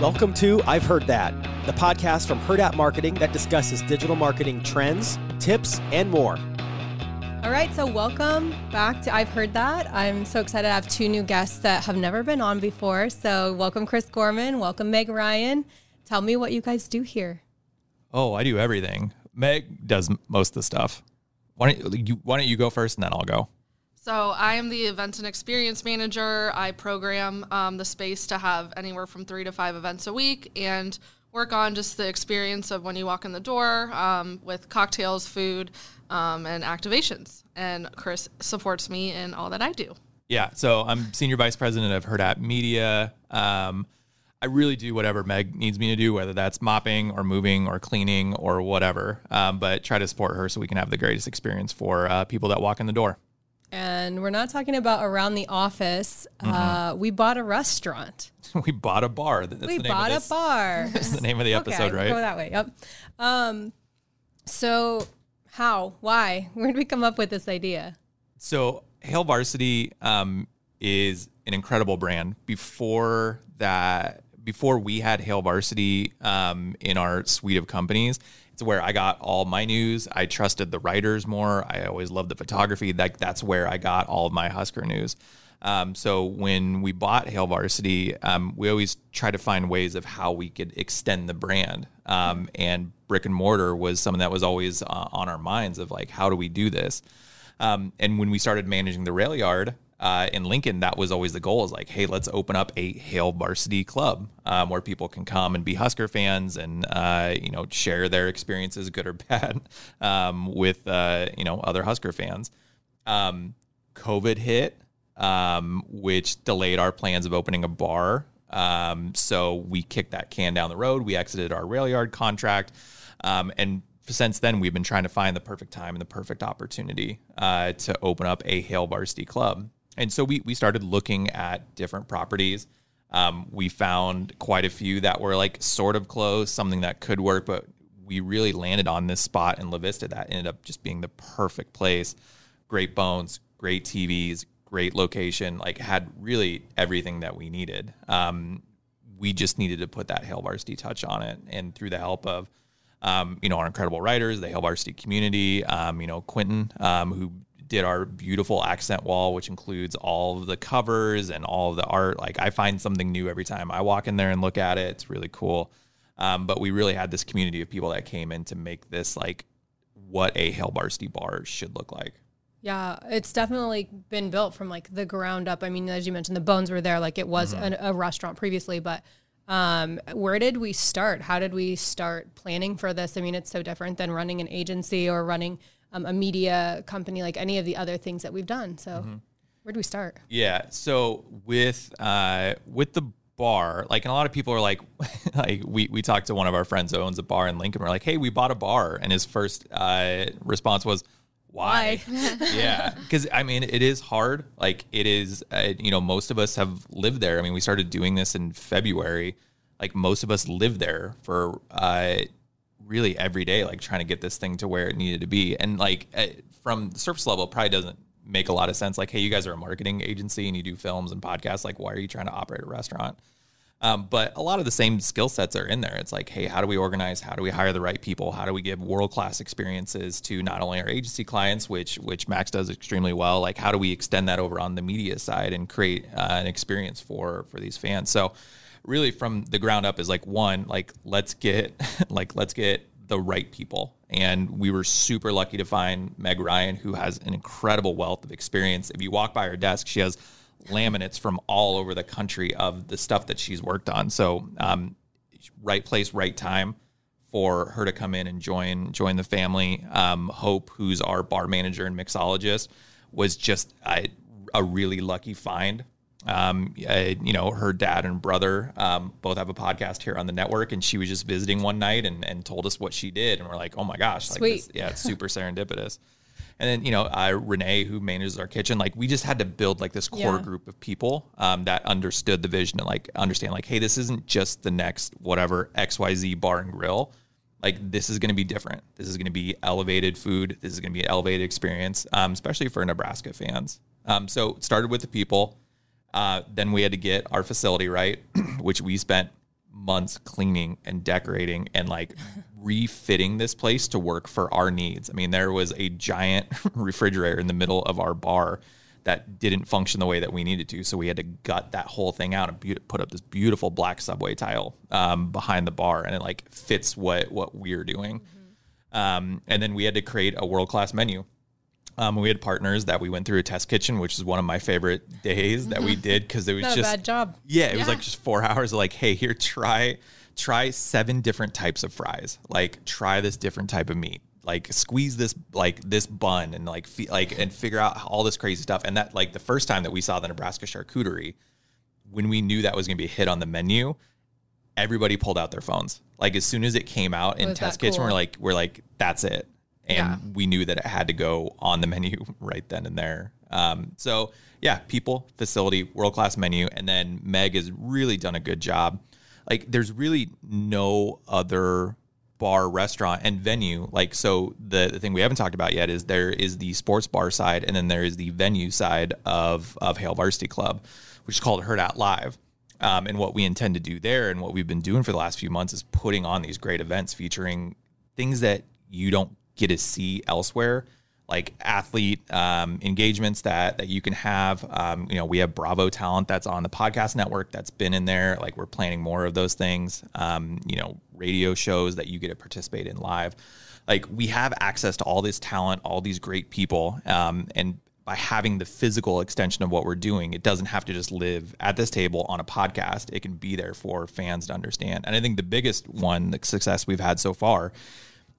Welcome to I've Heard That, the podcast from Hurrdat Marketing that discusses digital marketing trends, tips, and more. All right, so welcome back to I've Heard That. I'm so excited to have two new guests that have never been on before. So, welcome Chris Gorman, welcome Meg Ryan. Tell me what you guys do here. Oh, I do everything. Meg does most of the stuff. Why don't you why don't you go first and then I'll go? So I am the event and experience manager. I program um, the space to have anywhere from three to five events a week and work on just the experience of when you walk in the door um, with cocktails, food, um, and activations. And Chris supports me in all that I do. Yeah, so I'm senior vice president of Hurrdat Media. Um, I really do whatever Meg needs me to do, whether that's mopping or moving or cleaning or whatever. Um, but try to support her so we can have the greatest experience for uh, people that walk in the door. And we're not talking about around the office. Uh, we bought a restaurant. we bought a bar. That's we the name bought a bar. That's the name of the episode, okay, right? Go that way. Yep. Um, so, how? Why? Where did we come up with this idea? So Hail Varsity um, is an incredible brand. Before that, before we had Hail Varsity um, in our suite of companies, it's where I got all my news. I trusted the writers more. I always loved the photography. Like that's where I got all of my Husker news. Um, so when we bought Hail Varsity, um, we always try to find ways of how we could extend the brand. Um, and brick and mortar was something that was always uh, on our minds of like, how do we do this? Um, and when we started managing the rail yard uh, in Lincoln, that was always the goal is like, hey, let's open up a Hail Varsity club um, where people can come and be Husker fans and, uh, you know, share their experiences, good or bad, um, with, uh, you know, other Husker fans. Um, COVID hit, um, which delayed our plans of opening a bar. Um, so we kicked that can down the road. We exited our rail yard contract. Um, and since then, we've been trying to find the perfect time and the perfect opportunity uh, to open up a Hail Varsity club. And so we, we started looking at different properties. Um, we found quite a few that were like sort of close, something that could work, but we really landed on this spot in La Vista that ended up just being the perfect place. Great bones, great TVs, great location, like had really everything that we needed. Um, we just needed to put that Hail Varsity touch on it. And through the help of um, you know, our incredible writers, the Hail Varsity community, um, you know, Quentin, um, who did our beautiful accent wall, which includes all of the covers and all of the art. Like I find something new every time I walk in there and look at it. It's really cool. Um, but we really had this community of people that came in to make this like what a Hail Varsity bar should look like. Yeah, it's definitely been built from like the ground up. I mean, as you mentioned, the bones were there, like it was Mm-hmm. an, a restaurant previously, but um, where did we start? How did we start planning for this? I mean, it's so different than running an agency or running um, a media company, like any of the other things that we've done. So, Mm-hmm. where do we start? Yeah. So with uh with the bar, like and a lot of people are like like we we talked to one of our friends who owns a bar in Lincoln. We're like, hey, we bought a bar, and his first uh response was, why? yeah, because I mean, it is hard. Like it is, uh, you know, most of us have lived there. I mean, we started doing this in February. Like most of us lived there for uh, really every day, like trying to get this thing to where it needed to be. And like uh, from the surface level, probably doesn't make a lot of sense. Like, hey, you guys are a marketing agency and you do films and podcasts. Like, why are you trying to operate a restaurant? Um, but a lot of the same skill sets are in there. It's like, hey, how do we organize? How do we hire the right people? How do we give world class experiences to not only our agency clients, which which Max does extremely well. Like, how do we extend that over on the media side and create uh, an experience for for these fans? So, really, from the ground up, is like one, like let's get like let's get the right people. And we were super lucky to find Meg Ryan, who has an incredible wealth of experience. If you walk by her desk, she has laminates from all over the country of the stuff that she's worked on. So, um, right place, right time for her to come in and join join the family. Um, Hope, who's our bar manager and mixologist, was just a, a really lucky find. Um, uh, you know, her dad and brother um, both have a podcast here on the network, and she was just visiting one night and, and told us what she did, and we're like, oh my gosh, like Sweet. this, yeah, it's super serendipitous. And then you know, uh, Renee, who manages our kitchen, like we just had to build like this core Yeah. group of people um, that understood the vision and like understand like, hey, this isn't just the next whatever X Y Z bar and grill. Like this is going to be different. This is going to be elevated food. This is going to be an elevated experience, um, especially for Nebraska fans. Um, so started with the people. Uh, then we had to get our facility right, which we spent months cleaning and decorating and like refitting this place to work for our needs. I mean, there was a giant refrigerator in the middle of our bar that didn't function the way that we needed to. So we had to gut that whole thing out and beau- put up this beautiful black subway tile um, behind the bar, and it like fits what what we're doing. Um, and then we had to create a world class menu. Um, we had partners that we went through a test kitchen, which is one of my favorite days that we did because it was Not a just bad job. yeah, it was like just four hours of like, hey, here, try try seven different types of fries. Like, try this different type of meat. Like, squeeze this like this bun and like fe- like and figure out all this crazy stuff. And that like the first time that we saw the Nebraska charcuterie, when we knew that was going to be a hit on the menu, everybody pulled out their phones. Like as soon as it came out in Was test kitchen, cool? we're like, we're like, that's it. And Yeah. we knew that it had to go on the menu right then and there. Um, so yeah, people, facility, world class menu, and then Meg has really done a good job. Like there's really no other bar, restaurant, and venue. Like so, the, the thing we haven't talked about yet is there is the sports bar side, and then there is the venue side of of Hail Varsity Club, which is called Hurrdat Live. Um, and what we intend to do there, and what we've been doing for the last few months, is putting on these great events featuring things that you don't get to see elsewhere, like athlete um, engagements that that you can have. Um, you know, we have Bravo talent that's on the podcast network that's been in there. Like we're planning more of those things. Um, you know, radio shows that you get to participate in live. Like we have access to all this talent, all these great people, um, and by having the physical extension of what we're doing, it doesn't have to just live at this table on a podcast. It can be there for fans to understand. And I think the biggest one, the success we've had so far,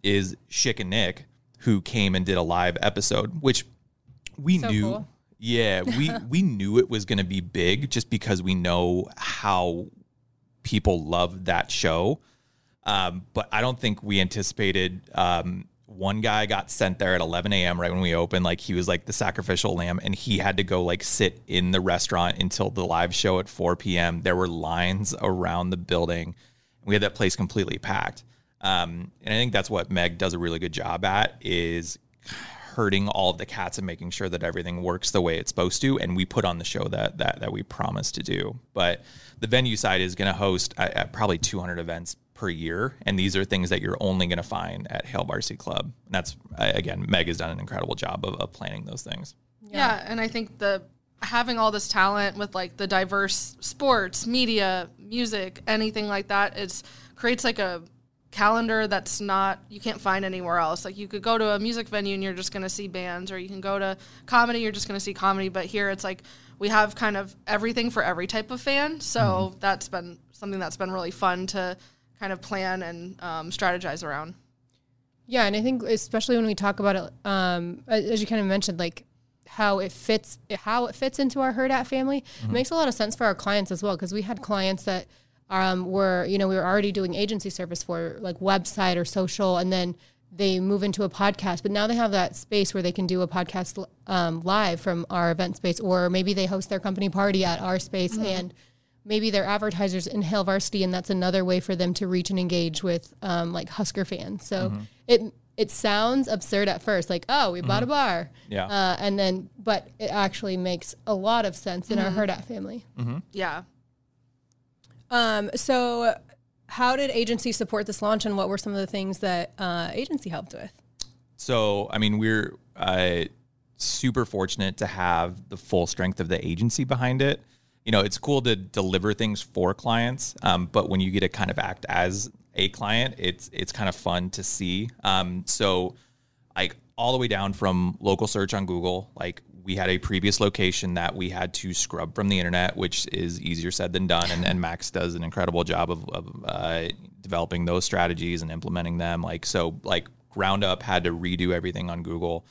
is Schick and Nick, who came and did a live episode, which we So knew. cool. Yeah, we we knew it was going to be big just because we know how people love that show. Um, but I don't think we anticipated. Um, one guy got sent there at 11 a.m. right when we opened. Like he was like the sacrificial lamb, and he had to go like sit in the restaurant until the live show at 4 p.m. There were lines around the building. We had that place completely packed. Um, and I think that's what Meg does a really good job at is herding all of the cats and making sure that everything works the way it's supposed to. And we put on the show that that that we promised to do. But the venue side is going to host uh, uh, probably 200 events per year, and these are things that you're only going to find at Hail Varsity Club. And that's again, Meg has done an incredible job of, of planning those things. Yeah. and I think the having all this talent with like the diverse sports, media, music, anything like that, it's creates like a calendar that's not you can't find anywhere else. Like you could go to a music venue and you're just going to see bands or you can go to comedy you're just going to see comedy, but here it's like we have kind of everything for every type of fan. So that's been something that's been really fun to kind of plan and um, strategize around. Yeah, and I think especially when we talk about it, um, as you kind of mentioned, like how it fits, how it fits into our Hurrdat family, it makes a lot of sense for our clients as well. Because we had clients that um, were, you know, we were already doing agency service for like website or social, and then they move into a podcast. But now they have that space where they can do a podcast um, live from our event space, or maybe they host their company party at our space and maybe they're advertisers in Hail Varsity, and that's another way for them to reach and engage with um, like Husker fans. So it it sounds absurd at first, like oh, we bought a bar, Yeah. uh, and then but it actually makes a lot of sense in our Hurrdat family. Yeah. Um, so how did agency support this launch, and what were some of the things that uh, agency helped with? So, I mean, we're uh, super fortunate to have the full strength of the agency behind it. You know, it's cool to deliver things for clients, um, but when you get to kind of act as a client, it's it's kind of fun to see. Um, so, like all the way down from local search on Google, like we had a previous location that we had to scrub from the internet, which is easier said than done. And, and Max does an incredible job of, of uh, developing those strategies and implementing them. Like so, like ground up had to redo everything on Google.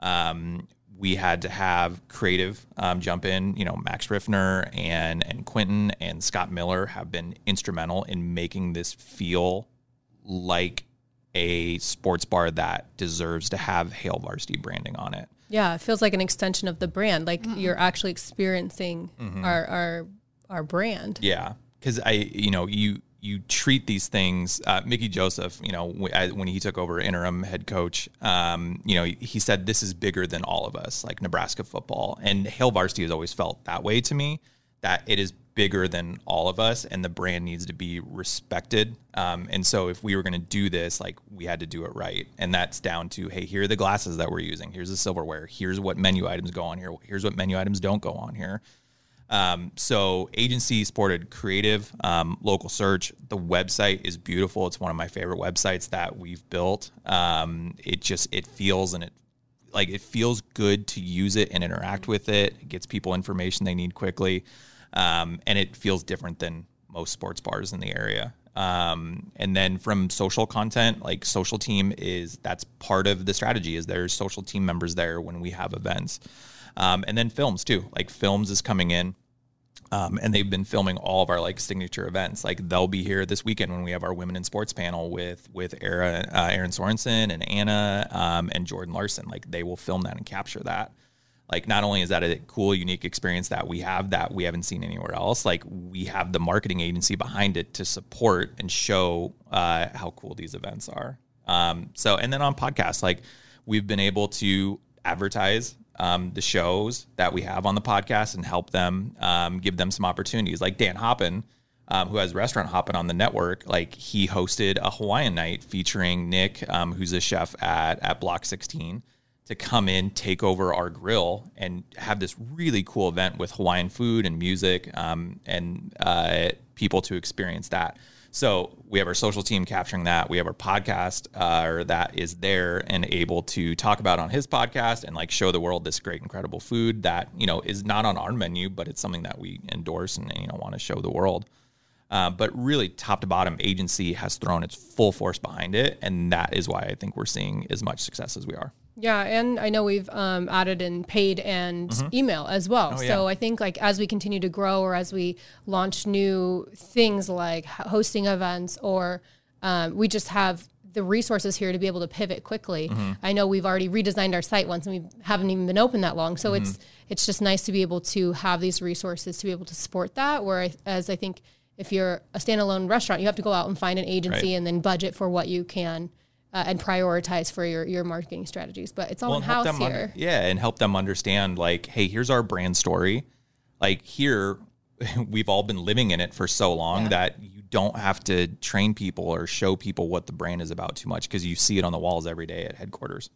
Um, we had to have creative um, jump in. You know, Max Riffner and and Quentin and Scott Miller have been instrumental in making this feel like a sports bar that deserves to have Hail Varsity branding on it. Yeah, it feels like an extension of the brand. Like you're actually experiencing Mm-hmm. our our our brand. Yeah, because I, you know, you you treat these things. Uh, Mickey Joseph, you know, when he took over interim head coach, um, you know, he said this is bigger than all of us, like Nebraska football, and Hail Varsity has always felt that way to me. That it is bigger than all of us, and the brand needs to be respected. Um, and so, if we were going to do this, like we had to do it right, and that's down to hey, here are the glasses that we're using. Here's the silverware. Here's what menu items go on here. Here's what menu items don't go on here. Um, so agency supported creative, um, local search. The website is beautiful. It's one of my favorite websites that we've built. Um, it just it feels and it like it feels good to use it and interact with it. It gets people information they need quickly, um, and it feels different than most sports bars in the area. Um, and then from social content, like social team is that's part of the strategy. Is there's social team members there when we have events, um, and then films too. Like films is coming in. Um, and they've been filming all of our like signature events. Like they'll be here this weekend when we have our women in sports panel with with Erin, uh, Erin Sorensen and Anna um, and Jordan Larson. Like they will film that and capture that. Like not only is that a cool, unique experience that we have that we haven't seen anywhere else. Like we have the marketing agency behind it to support and show uh, how cool these events are. Um, so and then on podcasts, like we've been able to advertise um, the shows that we have on the podcast and help them um, give them some opportunities. Like Dan Hoppin, um, who has Restaurant Hoppin on the network, like he hosted a Hawaiian night featuring Nick, um, who's a chef at at Block 16, to come in, take over our grill, and have this really cool event with Hawaiian food and music, um, and uh, people to experience that. So we have our social team capturing that. We have our podcast uh, that is there and able to talk about on his podcast and like show the world this great, incredible food that you know is not on our menu, but it's something that we endorse and you know want to show the world. Uh, but really, top to bottom, agency has thrown its full force behind it, and that is why I think we're seeing as much success as we are. Yeah, and I know we've um, added in paid and email as well. Mm-hmm. Oh, So yeah. I think like as we continue to grow or as we launch new things like hosting events or um, we just have the resources here to be able to pivot quickly. Mm-hmm. I know we've already redesigned our site once and we haven't even been open that long. So it's Mm-hmm. it's just nice to be able to have these resources to be able to support that. Whereas I think if you're a standalone restaurant, you have to go out and find an agency Right. and then budget for what you can uh, and prioritize for your, your marketing strategies. But it's all in house them here. under- yeah, and help them understand like, hey, here's our brand story. Like here, we've all been living in it for so long Yeah. that you don't have to train people or show people what the brand is about too much because you see it on the walls every day at headquarters.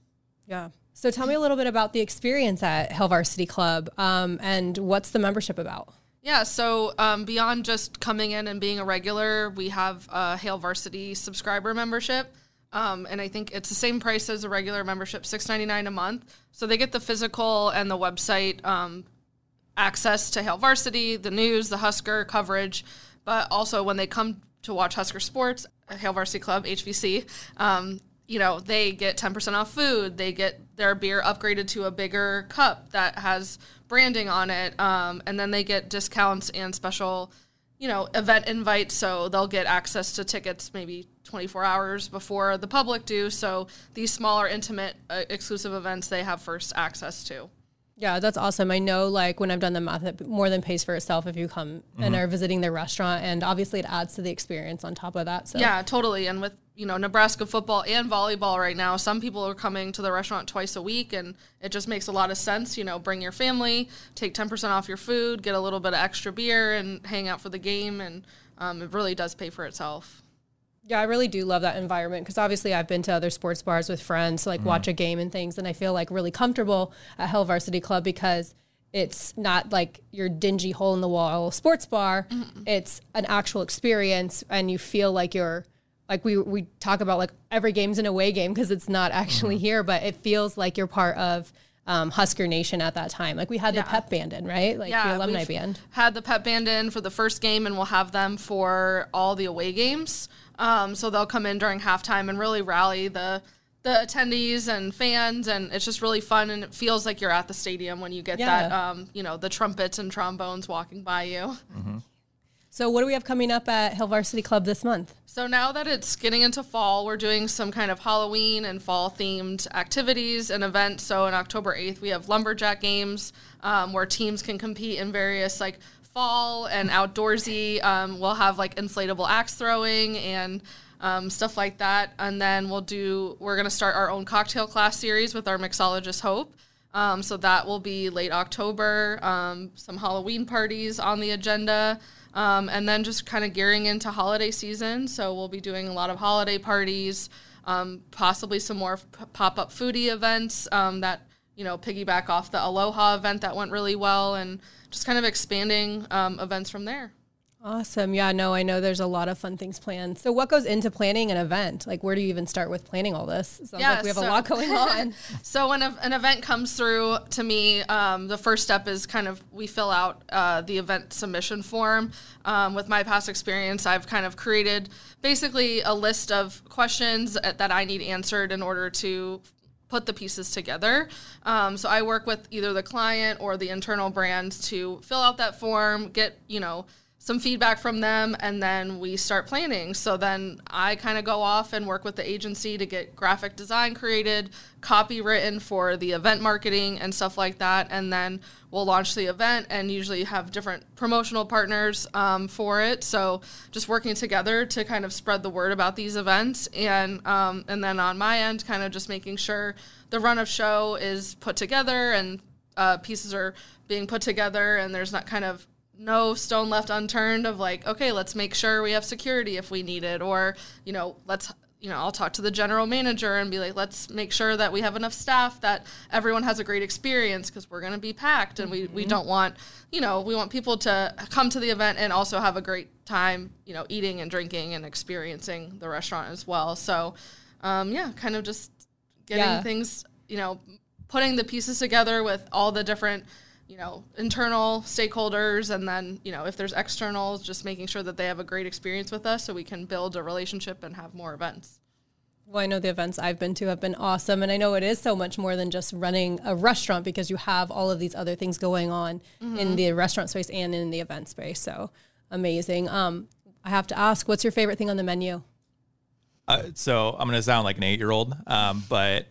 yeah. So tell me a little bit about the experience at Hail Varsity Club um, and what's the membership about? Yeah, so um, beyond just coming in and being a regular, we have a Hail Varsity subscriber membership. Um, and I think it's the same price as a regular membership, six ninety nine a month. So they get the physical and the website um, access to Hail Varsity, the news, the Husker coverage, but also when they come to watch Husker sports, Hail Varsity Club (HVC), um, you know they get ten percent off food. They get their beer upgraded to a bigger cup that has branding on it, um, and then they get discounts and special, you know, event invites. So they'll get access to tickets maybe 24 hours before the public do. So these smaller, intimate, uh, exclusive events they have first access to. Yeah, that's awesome. I know, like when I've done the math, it more than pays for itself if you come and are visiting their restaurant, and obviously it adds to the experience on top of that. So Yeah, totally. And with you know Nebraska football and volleyball right now, some people are coming to the restaurant twice a week, and it just makes a lot of sense. You know, bring your family, take ten percent off your food, get a little bit of extra beer, and hang out for the game, and um, it really does pay for itself. Yeah, I really do love that environment because obviously I've been to other sports bars with friends to like watch a game and things, and I feel like really comfortable at Hail Varsity Club because it's not like your dingy hole in the wall sports bar. It's an actual experience, and you feel like you're like we we talk about like every game's an away game because it's not actually here, but it feels like you're part of. Um, Husker Nation at that time, like we had Yeah. the pep band in, right? Like the alumni band. Had the pep band in for the first game, and we'll have them for all the away games. Um, so they'll come in during halftime and really rally the the attendees and fans, and it's just really fun. And it feels like you're at the stadium when you get Yeah. that, um, you know, the trumpets and trombones walking by you. So, what do we have coming up at Hail Varsity Club this month? So now that it's getting into fall, we're doing some kind of Halloween and fall themed activities and events. So on October 8th, we have lumberjack games um, where teams can compete in various like fall and outdoorsy. Um, we'll have like inflatable axe throwing and um, stuff like that. And then we'll do, we're going to start our own cocktail class series with our mixologist Hope. Um, so that will be late October. Um, some Halloween parties on the agenda. Um, and then just kind of gearing into holiday season. So we'll be doing a lot of holiday parties, um, possibly some more p- pop up foodie events that, you know, piggyback off the Aloha event that went really well and just kind of expanding um, events from there. Awesome. Yeah, no, I know there's a lot of fun things planned. So, what goes into planning an event? Like, where do you even start with planning all this? Sounds Yeah, like we have a lot going on. So when a, an event comes through to me, um, the first step is kind of we fill out uh, the event submission form. Um, with my past experience, I've kind of created basically a list of questions that I need answered in order to put the pieces together. Um, so I work with either the client or the internal brand to fill out that form, get you know some feedback from them and then we start planning. So then i kind of go off and work with the agency to get graphic design created copy written for the event marketing and stuff like that and then we'll launch the event and usually have different promotional partners um, for it. So just working together to kind of spread the word about these events and um, and then on my end kind of just making sure the run of show is put together and uh, pieces are being put together and there's not kind of no stone left unturned of like okay let's make sure we have security if we need it or you know let's you know i'll talk to the general manager and be like let's make sure that we have enough staff that everyone has a great experience because we're going to be packed and we, we don't want you know we want people to come to the event and also have a great time you know eating and drinking and experiencing the restaurant as well so um, yeah kind of just getting Yeah. things you know putting the pieces together with all the different you know internal stakeholders and then you know if there's externals just making sure that they have a great experience with us so we can build a relationship and have more events Well, I know the events I've been to have been awesome. And I know it is so much more than just running a restaurant because you have all of these other things going on in the restaurant space and in the event space. So amazing. Um, I have to ask, what's your favorite thing on the menu? Uh, so I'm going to sound like an eight year old, um, but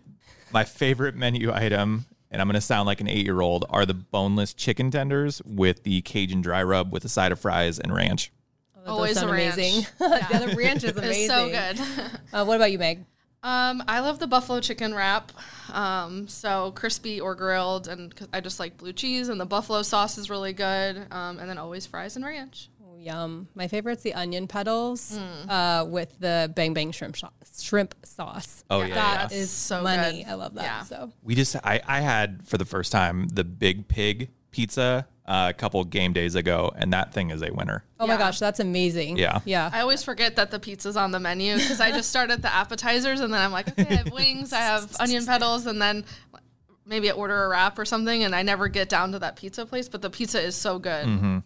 my favorite menu item, and I'm going to sound like an eight year old, are the boneless chicken tenders with the Cajun dry rub with a side of fries and ranch. That does Always sound ranch. amazing. yeah, the ranch is amazing. it's so good Uh, what about you, Meg? um, i love the buffalo chicken wrap um, so crispy or grilled and i just like blue cheese and the buffalo sauce is really good um, and then always fries and ranch Oh, yum. My favorite's the onion petals Mm. uh, with the bang bang shrimp sho- shrimp sauce. Oh, yeah, That yeah. is So money. good. I love that. Yeah. So We just, I, I had for the first time the Big Pig pizza uh, a couple game days ago, and that thing is a winner. Oh my gosh, that's amazing. Yeah. Yeah. I always forget that the pizza's on the menu because I just start at the appetizers and then I'm like, okay, I have wings, I have onion petals, and then maybe I order a wrap or something, and I never get down to that pizza place. But the pizza is so good.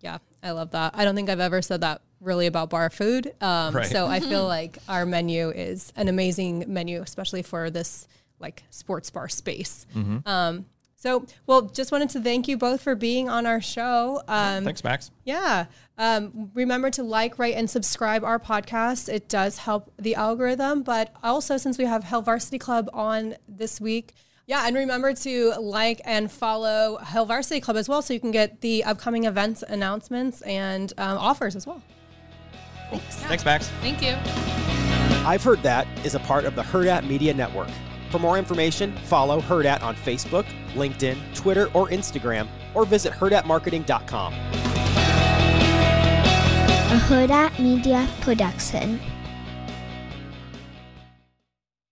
Yeah, I love that. I don't think I've ever said that really about bar food. Um, Right. So I feel like our menu is an amazing menu, especially for this like sports bar space. Um, so, well, just wanted to thank you both for being on our show. Um, Thanks, Max. Yeah. Um, remember to like, rate, and subscribe our podcast. It does help the algorithm. But also, since we have Hail Varsity Club on this week, yeah, and remember to like and follow Hail Varsity Club as well, so you can get the upcoming events announcements and um, offers as well. Thanks, Max. Thank you. I've Heard That is a part of the Hurrdat Media Network. For more information, follow Hurrdat on Facebook, LinkedIn, Twitter, or Instagram, or visit hurrdatmarketing.com. a Hurrdat Media Production.